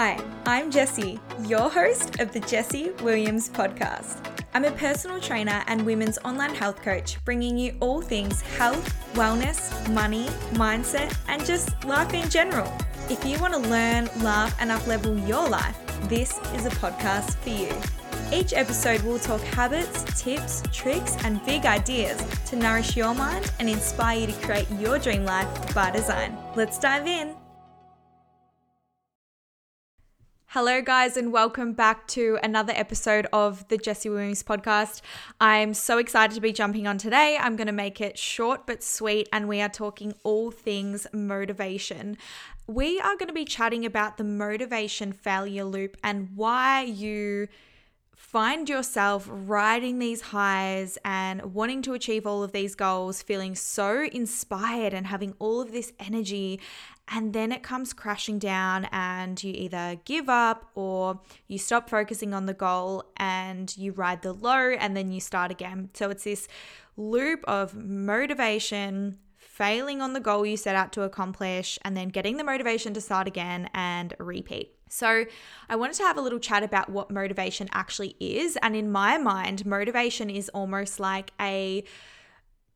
Hi, I'm Jessie, your host of the Jessie Williams podcast. I'm a personal trainer and women's online health coach, bringing you all things health, wellness, money, mindset, and just life in general. If you want to learn, laugh, and uplevel your life, this is a podcast for you. Each episode will talk habits, tips, tricks, and big ideas to nourish your mind and inspire you to create your dream life by design. Let's dive in. Hello, guys, and welcome back to another episode of the Jessie Williams podcast. I'm so excited to be jumping on today. I'm going to make it short but sweet, and we are talking all things motivation. We are going to be chatting about the motivation failure loop and why you find yourself riding these highs and wanting to achieve all of these goals, feeling so inspired and having all of this energy and then it comes crashing down and you either give up or you stop focusing on the goal and you ride the low and then you start again so it's this loop of motivation failing on the goal you set out to accomplish and then getting the motivation to start again and repeat so, I wanted to have a little chat about what motivation actually is. And in my mind, motivation is almost like a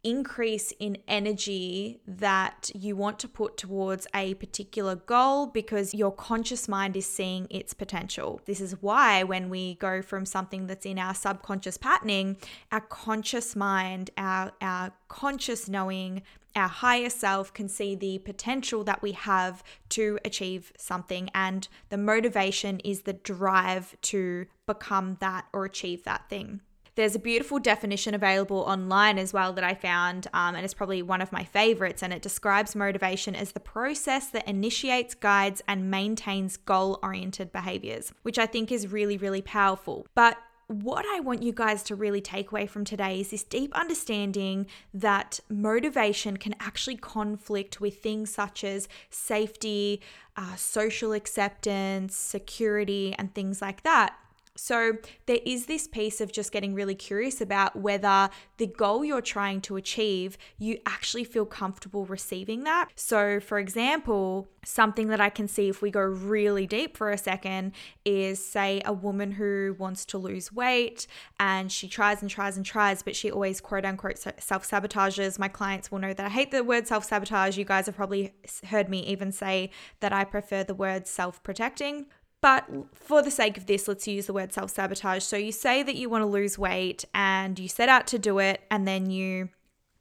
increase in energy that you want to put towards a particular goal because your conscious mind is seeing its potential. This is why when we go from something that's in our subconscious patterning, our conscious mind, our our conscious knowing, our higher self can see the potential that we have to achieve something and the motivation is the drive to become that or achieve that thing. There's a beautiful definition available online as well that I found, um, and it's probably one of my favorites. And it describes motivation as the process that initiates, guides, and maintains goal oriented behaviors, which I think is really, really powerful. But what I want you guys to really take away from today is this deep understanding that motivation can actually conflict with things such as safety, uh, social acceptance, security, and things like that. So, there is this piece of just getting really curious about whether the goal you're trying to achieve, you actually feel comfortable receiving that. So, for example, something that I can see if we go really deep for a second is say a woman who wants to lose weight and she tries and tries and tries, but she always quote unquote self sabotages. My clients will know that I hate the word self sabotage. You guys have probably heard me even say that I prefer the word self protecting. But for the sake of this, let's use the word self sabotage. So you say that you want to lose weight and you set out to do it, and then you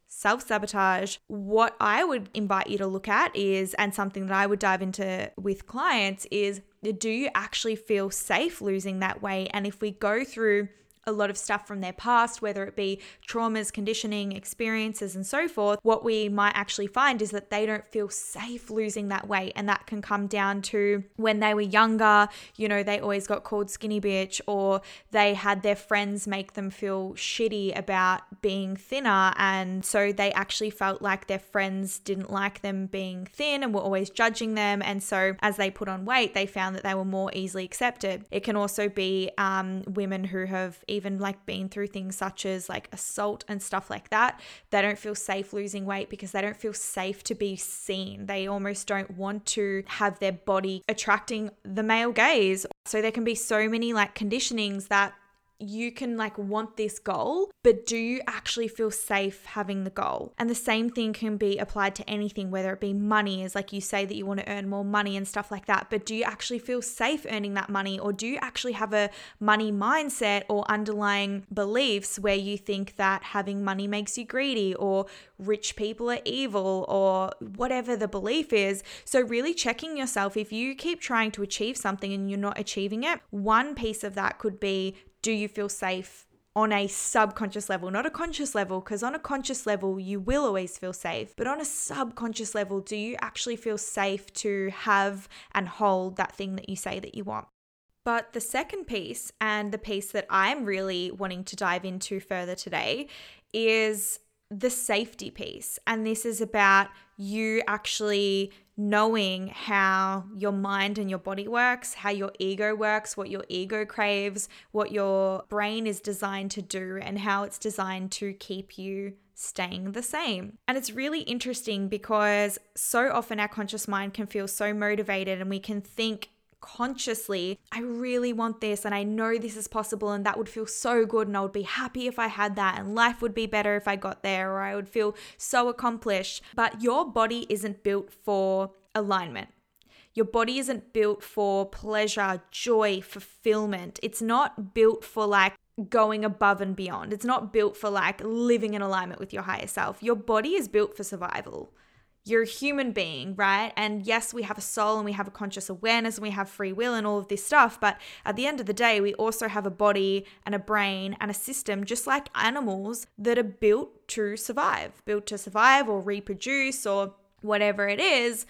self sabotage. What I would invite you to look at is, and something that I would dive into with clients is, do you actually feel safe losing that weight? And if we go through a lot of stuff from their past, whether it be traumas, conditioning, experiences, and so forth, what we might actually find is that they don't feel safe losing that weight. And that can come down to when they were younger, you know, they always got called skinny bitch, or they had their friends make them feel shitty about being thinner. And so they actually felt like their friends didn't like them being thin and were always judging them. And so as they put on weight, they found that they were more easily accepted. It can also be um, women who have even like been through things such as like assault and stuff like that, they don't feel safe losing weight because they don't feel safe to be seen. They almost don't want to have their body attracting the male gaze. So there can be so many like conditionings that you can like want this goal, but do you actually feel safe having the goal? And the same thing can be applied to anything, whether it be money, is like you say that you want to earn more money and stuff like that, but do you actually feel safe earning that money? Or do you actually have a money mindset or underlying beliefs where you think that having money makes you greedy or rich people are evil or whatever the belief is? So, really checking yourself if you keep trying to achieve something and you're not achieving it, one piece of that could be do you feel safe on a subconscious level, not a conscious level, because on a conscious level, you will always feel safe. But on a subconscious level, do you actually feel safe to have and hold that thing that you say that you want? But the second piece, and the piece that I'm really wanting to dive into further today, is the safety piece. And this is about you actually knowing how your mind and your body works, how your ego works, what your ego craves, what your brain is designed to do, and how it's designed to keep you staying the same. And it's really interesting because so often our conscious mind can feel so motivated and we can think consciously, I really want this and I know this is possible and that would feel so good and I would be happy if I had that and life would be better if I got there or I would feel so accomplished. But your body isn't built for alignment. Your body isn't built for pleasure, joy, fulfillment. It's not built for like going above and beyond. It's not built for like living in alignment with your higher self. Your body is built for survival. You're a human being, right? And yes, we have a soul and we have a conscious awareness and we have free will and all of this stuff. But at the end of the day, we also have a body and a brain and a system, just like animals, that are built to survive, built to survive or reproduce or whatever it is.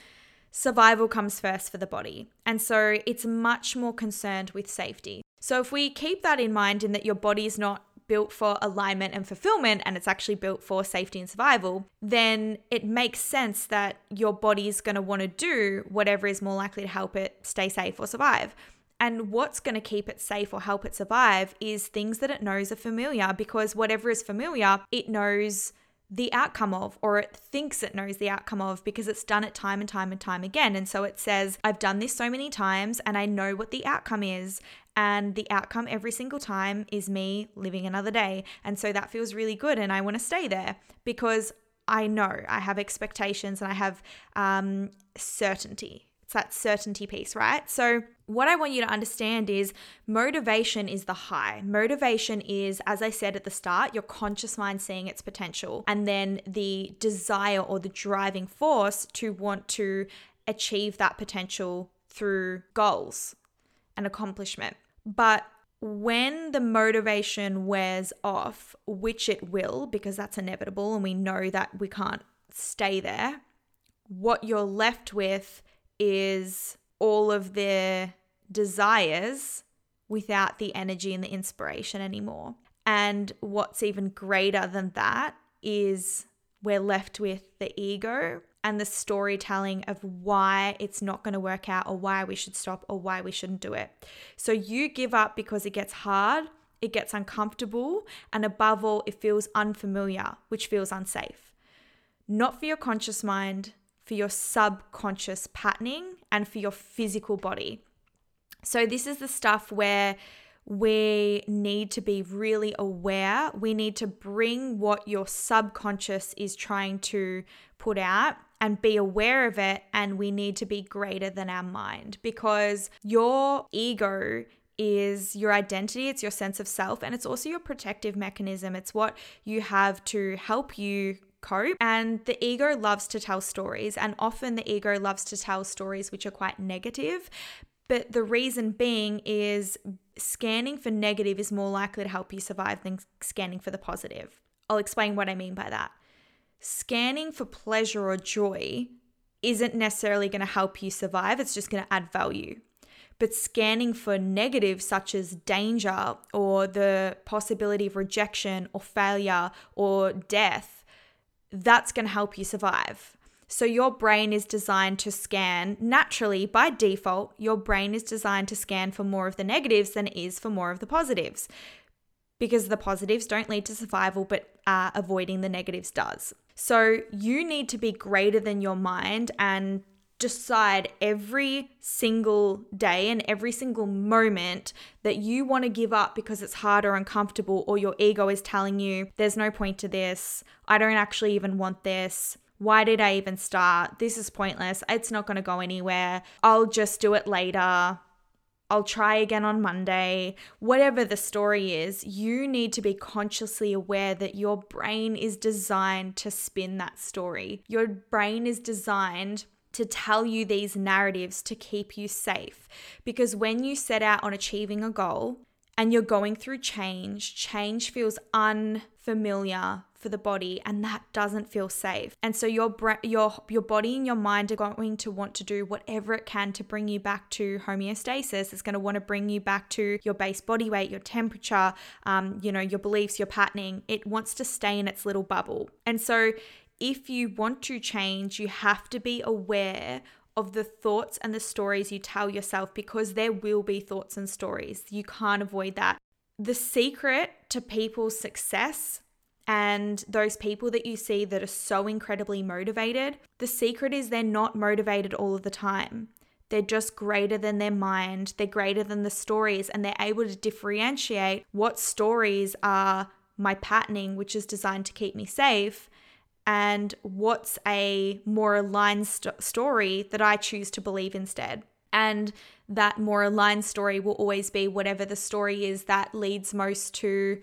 Survival comes first for the body. And so it's much more concerned with safety. So if we keep that in mind, in that your body is not built for alignment and fulfillment and it's actually built for safety and survival, then it makes sense that your body's going to want to do whatever is more likely to help it stay safe or survive. And what's going to keep it safe or help it survive is things that it knows are familiar because whatever is familiar, it knows the outcome of, or it thinks it knows the outcome of because it's done it time and time and time again. And so it says, I've done this so many times and I know what the outcome is. And the outcome every single time is me living another day. And so that feels really good. And I want to stay there because I know I have expectations and I have um, certainty. It's that certainty piece, right? So, what I want you to understand is motivation is the high. Motivation is, as I said at the start, your conscious mind seeing its potential, and then the desire or the driving force to want to achieve that potential through goals and accomplishment. But when the motivation wears off, which it will, because that's inevitable and we know that we can't stay there, what you're left with is all of their desires without the energy and the inspiration anymore. And what's even greater than that is we're left with the ego and the storytelling of why it's not going to work out or why we should stop or why we shouldn't do it. So you give up because it gets hard, it gets uncomfortable, and above all, it feels unfamiliar, which feels unsafe. Not for your conscious mind, for your subconscious patterning, and for your physical body. So, this is the stuff where we need to be really aware. We need to bring what your subconscious is trying to put out and be aware of it. And we need to be greater than our mind because your ego is your identity, it's your sense of self, and it's also your protective mechanism. It's what you have to help you cope. And the ego loves to tell stories, and often the ego loves to tell stories which are quite negative. But the reason being is scanning for negative is more likely to help you survive than scanning for the positive. I'll explain what I mean by that scanning for pleasure or joy isn't necessarily going to help you survive, it's just going to add value. But scanning for negatives such as danger or the possibility of rejection or failure or death, that's going to help you survive. So, your brain is designed to scan naturally by default, your brain is designed to scan for more of the negatives than it is for more of the positives because the positives don't lead to survival, but uh, avoiding the negatives does. So you need to be greater than your mind and decide every single day and every single moment that you want to give up because it's hard or uncomfortable, or your ego is telling you, there's no point to this. I don't actually even want this. Why did I even start? This is pointless. It's not going to go anywhere. I'll just do it later. I'll try again on Monday, whatever the story is, you need to be consciously aware that your brain is designed to spin that story. Your brain is designed to tell you these narratives to keep you safe. Because when you set out on achieving a goal and you're going through change, change feels unfamiliar, for the body and that doesn't feel safe. And so your your your body and your mind are going to want to do whatever it can to bring you back to homeostasis. It's going to want to bring you back to your base body weight, your temperature, um, you know, your beliefs, your patterning. It wants to stay in its little bubble. And so if you want to change, you have to be aware of the thoughts and the stories you tell yourself because there will be thoughts and stories. You can't avoid that. The secret to people's success and those people that you see that are so incredibly motivated, the secret is they're not motivated all of the time. They're just greater than their mind, they're greater than the stories, and they're able to differentiate what stories are my patterning, which is designed to keep me safe, and what's a more aligned st- story that I choose to believe instead. And that more aligned story will always be whatever the story is that leads most to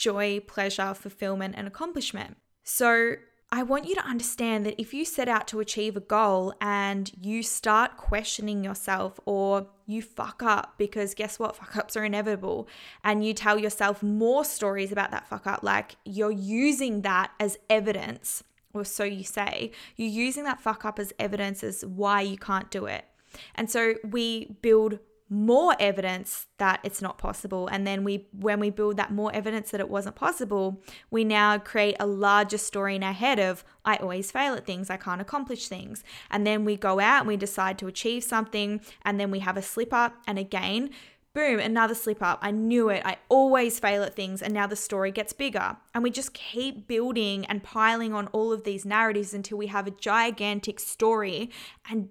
joy, pleasure, fulfillment, and accomplishment. So, I want you to understand that if you set out to achieve a goal and you start questioning yourself or you fuck up, because guess what? Fuck ups are inevitable, and you tell yourself more stories about that fuck up, like you're using that as evidence, or so you say, you're using that fuck up as evidence as why you can't do it. And so we build more evidence that it's not possible. And then we when we build that more evidence that it wasn't possible we now create a larger story in our head of i always fail at things. I can't accomplish things. And then we go out and we decide to achieve something and then we have a slip up. And again boom another slip up. I knew it. I always fail at things and now the story gets bigger. And we just keep building and piling on all of these narratives until we have a gigantic story and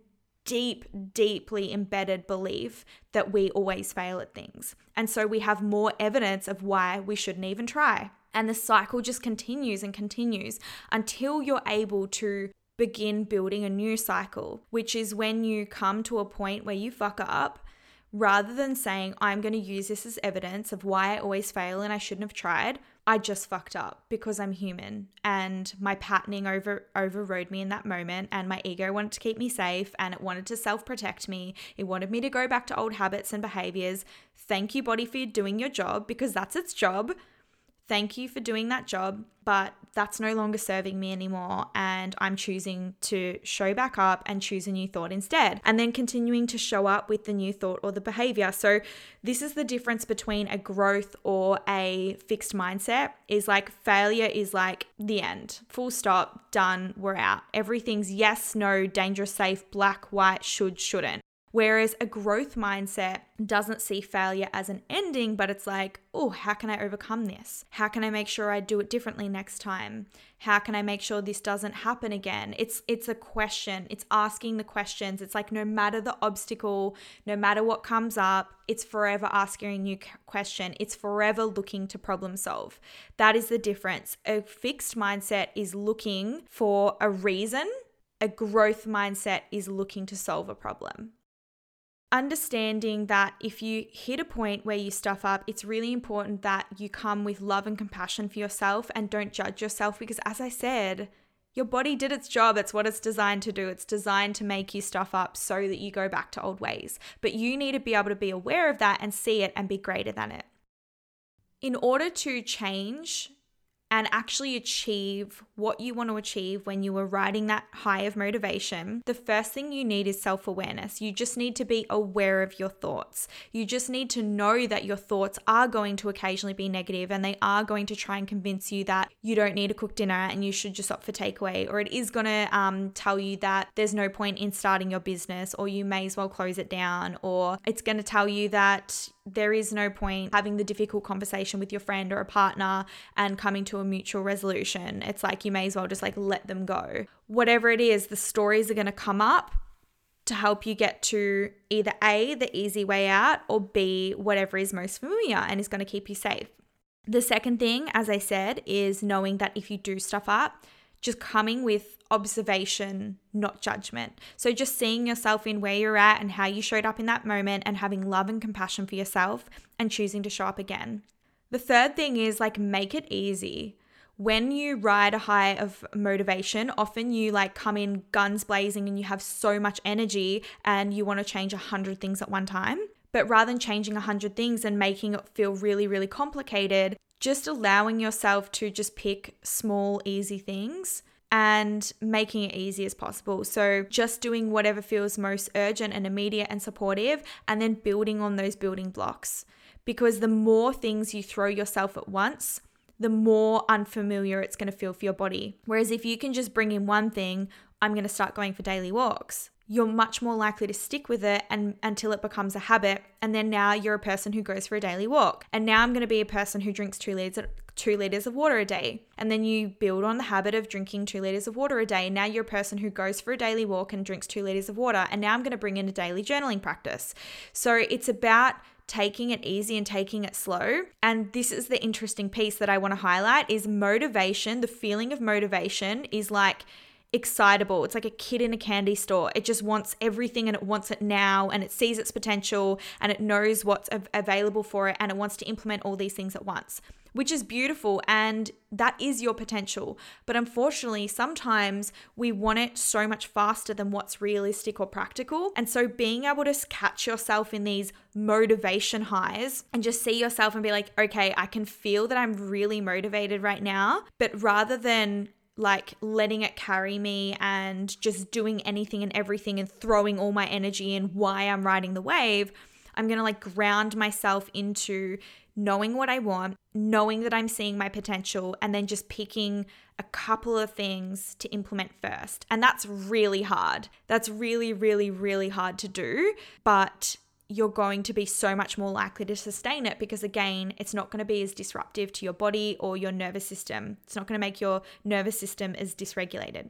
deep, deeply embedded belief that we always fail at things. And so we have more evidence of why we shouldn't even try. And the cycle just continues and continues until you're able to begin building a new cycle, which is when you come to a point where you fuck up rather than saying, I'm going to use this as evidence of why I always fail and I shouldn't have tried, I just fucked up because I'm human and my patterning over overrode me in that moment and my ego wanted to keep me safe and it wanted to self-protect me. It wanted me to go back to old habits and behaviors. Thank you body for doing your job because that's its job. Thank you for doing that job, but that's no longer serving me anymore. And I'm choosing to show back up and choose a new thought instead. And then continuing to show up with the new thought or the behavior. So, this is the difference between a growth or a fixed mindset is like failure is like the end, full stop, done, we're out. Everything's yes, no, dangerous, safe, black, white, should, shouldn't. Whereas a growth mindset doesn't see failure as an ending, but it's like, oh, how can I overcome this? How can I make sure I do it differently next time? How can I make sure this doesn't happen again? It's it's a question. It's asking the questions. It's like no matter the obstacle, no matter what comes up, it's forever asking a new question. It's forever looking to problem solve. That is the difference. A fixed mindset is looking for a reason. A growth mindset is looking to solve a problem understanding that if you hit a point where you stuff up, it's really important that you come with love and compassion for yourself and don't judge yourself because, as I said, your body did its job. It's what it's designed to do. It's designed to make you stuff up so that you go back to old ways. But you need to be able to be aware of that and see it and be greater than it. In order to change and actually achieve what you want to achieve when you are riding that high of motivation, the first thing you need is self awareness. You just need to be aware of your thoughts. You just need to know that your thoughts are going to occasionally be negative and they are going to try and convince you that you don't need to cook dinner and you should just opt for takeaway, or it is going to um, tell you that there's no point in starting your business or you may as well close it down, or it's going to tell you that there is no point having the difficult conversation with your friend or a partner and coming to a mutual resolution. It's like you may as well just like let them go. Whatever it is, the stories are going to come up to help you get to either A, the easy way out, or B, whatever is most familiar and is going to keep you safe. The second thing, as I said, is knowing that if you do stuff up, just coming with observation, not judgment. So just seeing yourself in where you're at and how you showed up in that moment and having love and compassion for yourself and choosing to show up again. The third thing is like make it easy. When you ride a high of motivation, often you like come in guns blazing and you have so much energy and you want to change a hundred things at one time. But rather than changing a hundred things and making it feel really, really complicated, just allowing yourself to just pick small, easy things and making it easy as possible. So, just doing whatever feels most urgent and immediate and supportive, and then building on those building blocks. Because the more things you throw yourself at once, the more unfamiliar it's going to feel for your body. Whereas if you can just bring in one thing, I'm going to start going for daily walks you're much more likely to stick with it and until it becomes a habit and then now you're a person who goes for a daily walk and now i'm going to be a person who drinks 2 liters two liters of water a day. And then you build on the habit of drinking two liters of water a day. Now you're a person who goes for a daily walk and drinks two liters of water. And now I'm going to bring in a daily journaling practice. So it's about taking it easy and taking it slow. And this is the interesting piece that I want to highlight is motivation, the feeling of motivation is like excitable. It's like a kid in a candy store. It just wants everything and it wants it now and it sees its potential and it knows what's available for it and it wants to implement all these things at once, which is beautiful and that is your potential. But unfortunately, sometimes we want it so much faster than what's realistic or practical. And so being able to catch yourself in these motivation highs and just see yourself and be like, okay, I can feel that I'm really motivated right now. But rather than like letting it carry me and just doing anything and everything and throwing all my energy in why I'm riding the wave, I'm going to like ground myself into knowing what I want, knowing that I'm seeing my potential, and then just picking a couple of things to implement first. And that's really hard. That's really, really, really hard to do. But you're going to be so much more likely to sustain it because, again, it's not going to be as disruptive to your body or your nervous system. It's not going to make your nervous system as dysregulated.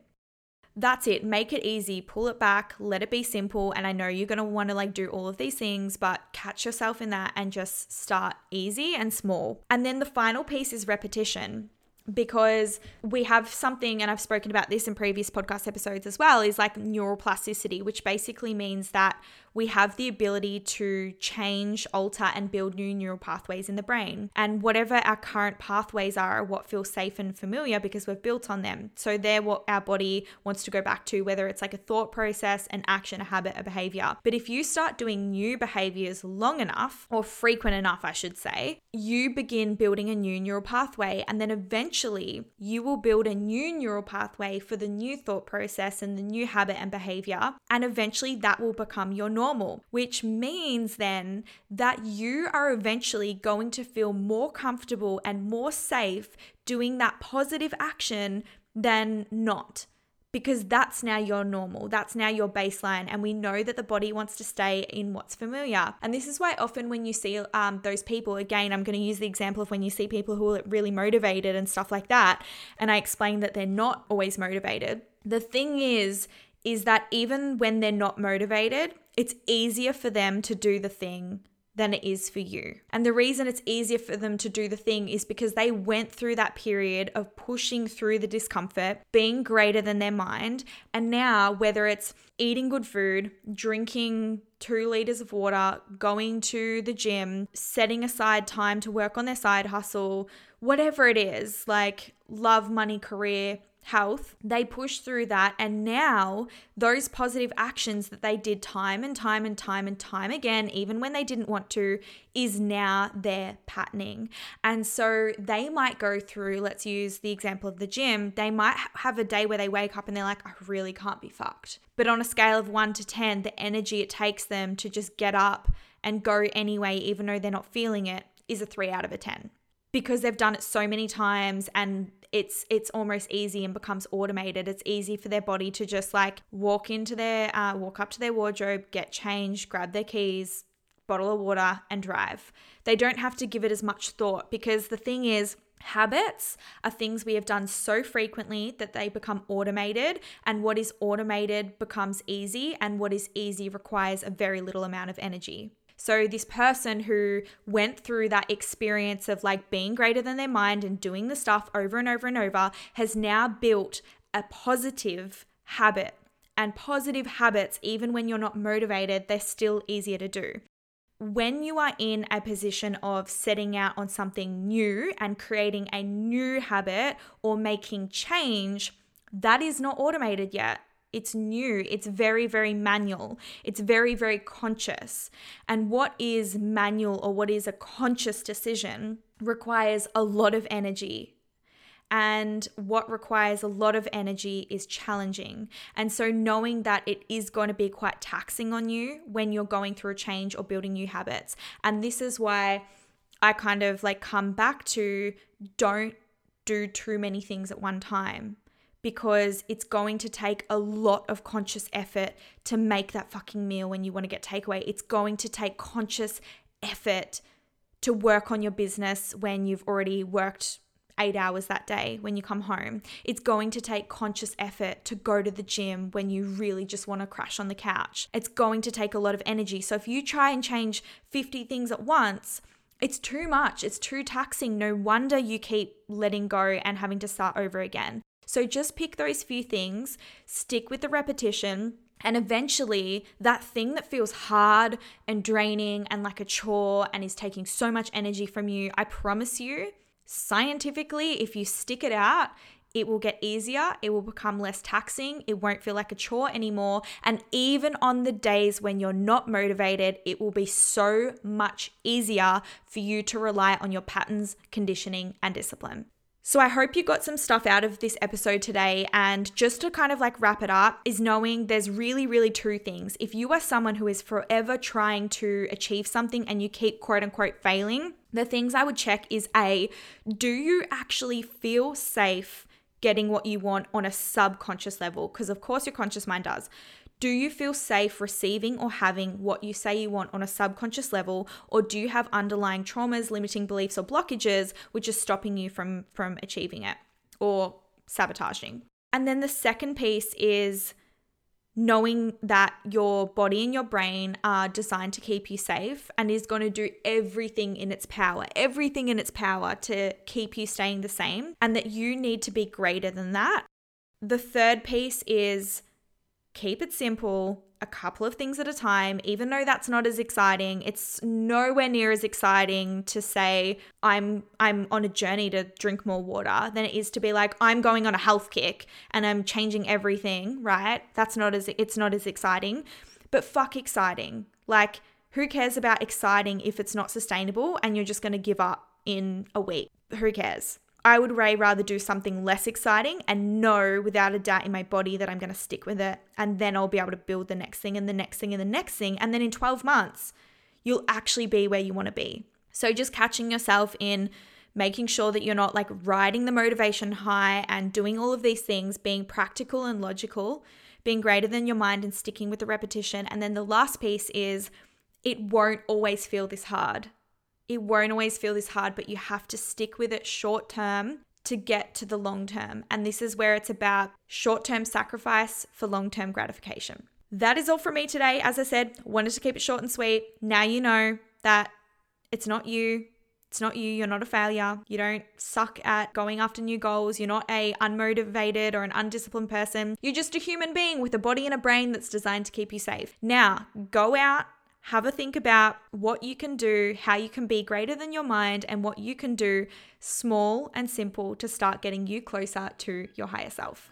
That's it. Make it easy, pull it back, let it be simple. And I know you're going to want to like do all of these things, but catch yourself in that and just start easy and small. And then the final piece is repetition because we have something, and I've spoken about this in previous podcast episodes as well, is like neuroplasticity, which basically means that we have the ability to change, alter, and build new neural pathways in the brain. And whatever our current pathways are, are what feels safe and familiar because we've built on them. So they're what our body wants to go back to, whether it's like a thought process, an action, a habit, a behavior. But if you start doing new behaviors long enough, or frequent enough, I should say, you begin building a new neural pathway. And then eventually you will build a new neural pathway for the new thought process and the new habit and behavior. And eventually that will become your normal, which means then that you are eventually going to feel more comfortable and more safe doing that positive action than not because that's now your normal. That's now your baseline. And we know that the body wants to stay in what's familiar. And this is why often when you see um, those people, again, I'm going to use the example of when you see people who are really motivated and stuff like that. And I explain that they're not always motivated. The thing is, is that even when they're not motivated, it's easier for them to do the thing than it is for you. And the reason it's easier for them to do the thing is because they went through that period of pushing through the discomfort, being greater than their mind. And now, whether it's eating good food, drinking two liters of water, going to the gym, setting aside time to work on their side hustle, whatever it is like love, money, career, health, they pushed through that. And now, those positive actions that they did time and time and time and time again, even when they didn't want to, is now their patterning. And so they might go through, let's use the example of the gym, they might have a day where they wake up and they're like, I really can't be fucked. But on a scale of one to 10, the energy it takes them to just get up and go anyway, even though they're not feeling it, is a three out of a 10 because they've done it so many times and it's it's almost easy and becomes automated. It's easy for their body to just like walk into their uh, walk up to their wardrobe, get changed, grab their keys, bottle of water, and drive. They don't have to give it as much thought because the thing is. Habits are things we have done so frequently that they become automated, and what is automated becomes easy, and what is easy requires a very little amount of energy. So, this person who went through that experience of like being greater than their mind and doing the stuff over and over and over has now built a positive habit. And positive habits, even when you're not motivated, they're still easier to do when you are in a position of setting out on something new and creating a new habit or making change, that is not automated yet. It's new. It's very, very manual. It's very, very conscious. And what is manual or what is a conscious decision requires a lot of energy. And what requires a lot of energy is challenging. And so, knowing that it is going to be quite taxing on you when you're going through a change or building new habits. And this is why I kind of like come back to don't do too many things at one time because it's going to take a lot of conscious effort to make that fucking meal when you want to get takeaway. It's going to take conscious effort to work on your business when you've already worked eight hours that day when you come home. It's going to take conscious effort to go to the gym when you really just want to crash on the couch. It's going to take a lot of energy. So if you try and change 50 things at once, it's too much. It's too taxing. No wonder you keep letting go and having to start over again. So just pick those few things, stick with the repetition, and eventually, that thing that feels hard and draining and like a chore and is taking so much energy from you, I promise you, scientifically, if you stick it out, it will get easier, it will become less taxing, it won't feel like a chore anymore. And even on the days when you're not motivated, it will be so much easier for you to rely on your patterns, conditioning, and discipline. So I hope you got some stuff out of this episode today. And just to kind of like wrap it up, is knowing there's really, really two things. If you are someone who is forever trying to achieve something and you keep quote unquote failing, the things I would check is A, do you actually feel safe getting what you want on a subconscious level? Because of course your conscious mind does. Do you feel safe receiving or having what you say you want on a subconscious level or do you have underlying traumas, limiting beliefs or blockages which are stopping you from from achieving it or sabotaging? And then the second piece is knowing that your body and your brain are designed to keep you safe and is going to do everything in its power, everything in its power to keep you staying the same, and that you need to be greater than that. The third piece is keep it simple, a couple of things at a time, even though that's not as exciting. It's nowhere near as exciting to say I'm I'm on a journey to drink more water than it is to be like I'm going on a health kick and I'm changing everything, right? That's not as it's not as exciting. But fuck exciting. Like who cares about exciting if it's not sustainable and you're just going to give up in a week? Who cares? I would way rather do something less exciting and know without a doubt in my body that I'm going to stick with it. And then I'll be able to build the next thing and the next thing and the next thing. And then in 12 months, you'll actually be where you want to be. So just catching yourself in making sure that you're not like riding the motivation high and doing all of these things, being practical and logical, being greater than your mind and sticking with the repetition. And then the last piece is it won't always feel this hard. It won't always feel this hard, but you have to stick with it short term to get to the long term. And this is where it's about short term sacrifice for long term gratification. That is all from me today. As I said, wanted to keep it short and sweet. Now you know that it's not you. It's not you. You're not a failure. You don't suck at going after new goals. You're not a unmotivated or an undisciplined person. You're just a human being with a body and a brain that's designed to keep you safe. Now, go out have a think about what you can do, how you can be greater than your mind, and what you can do small and simple to start getting you closer to your higher self.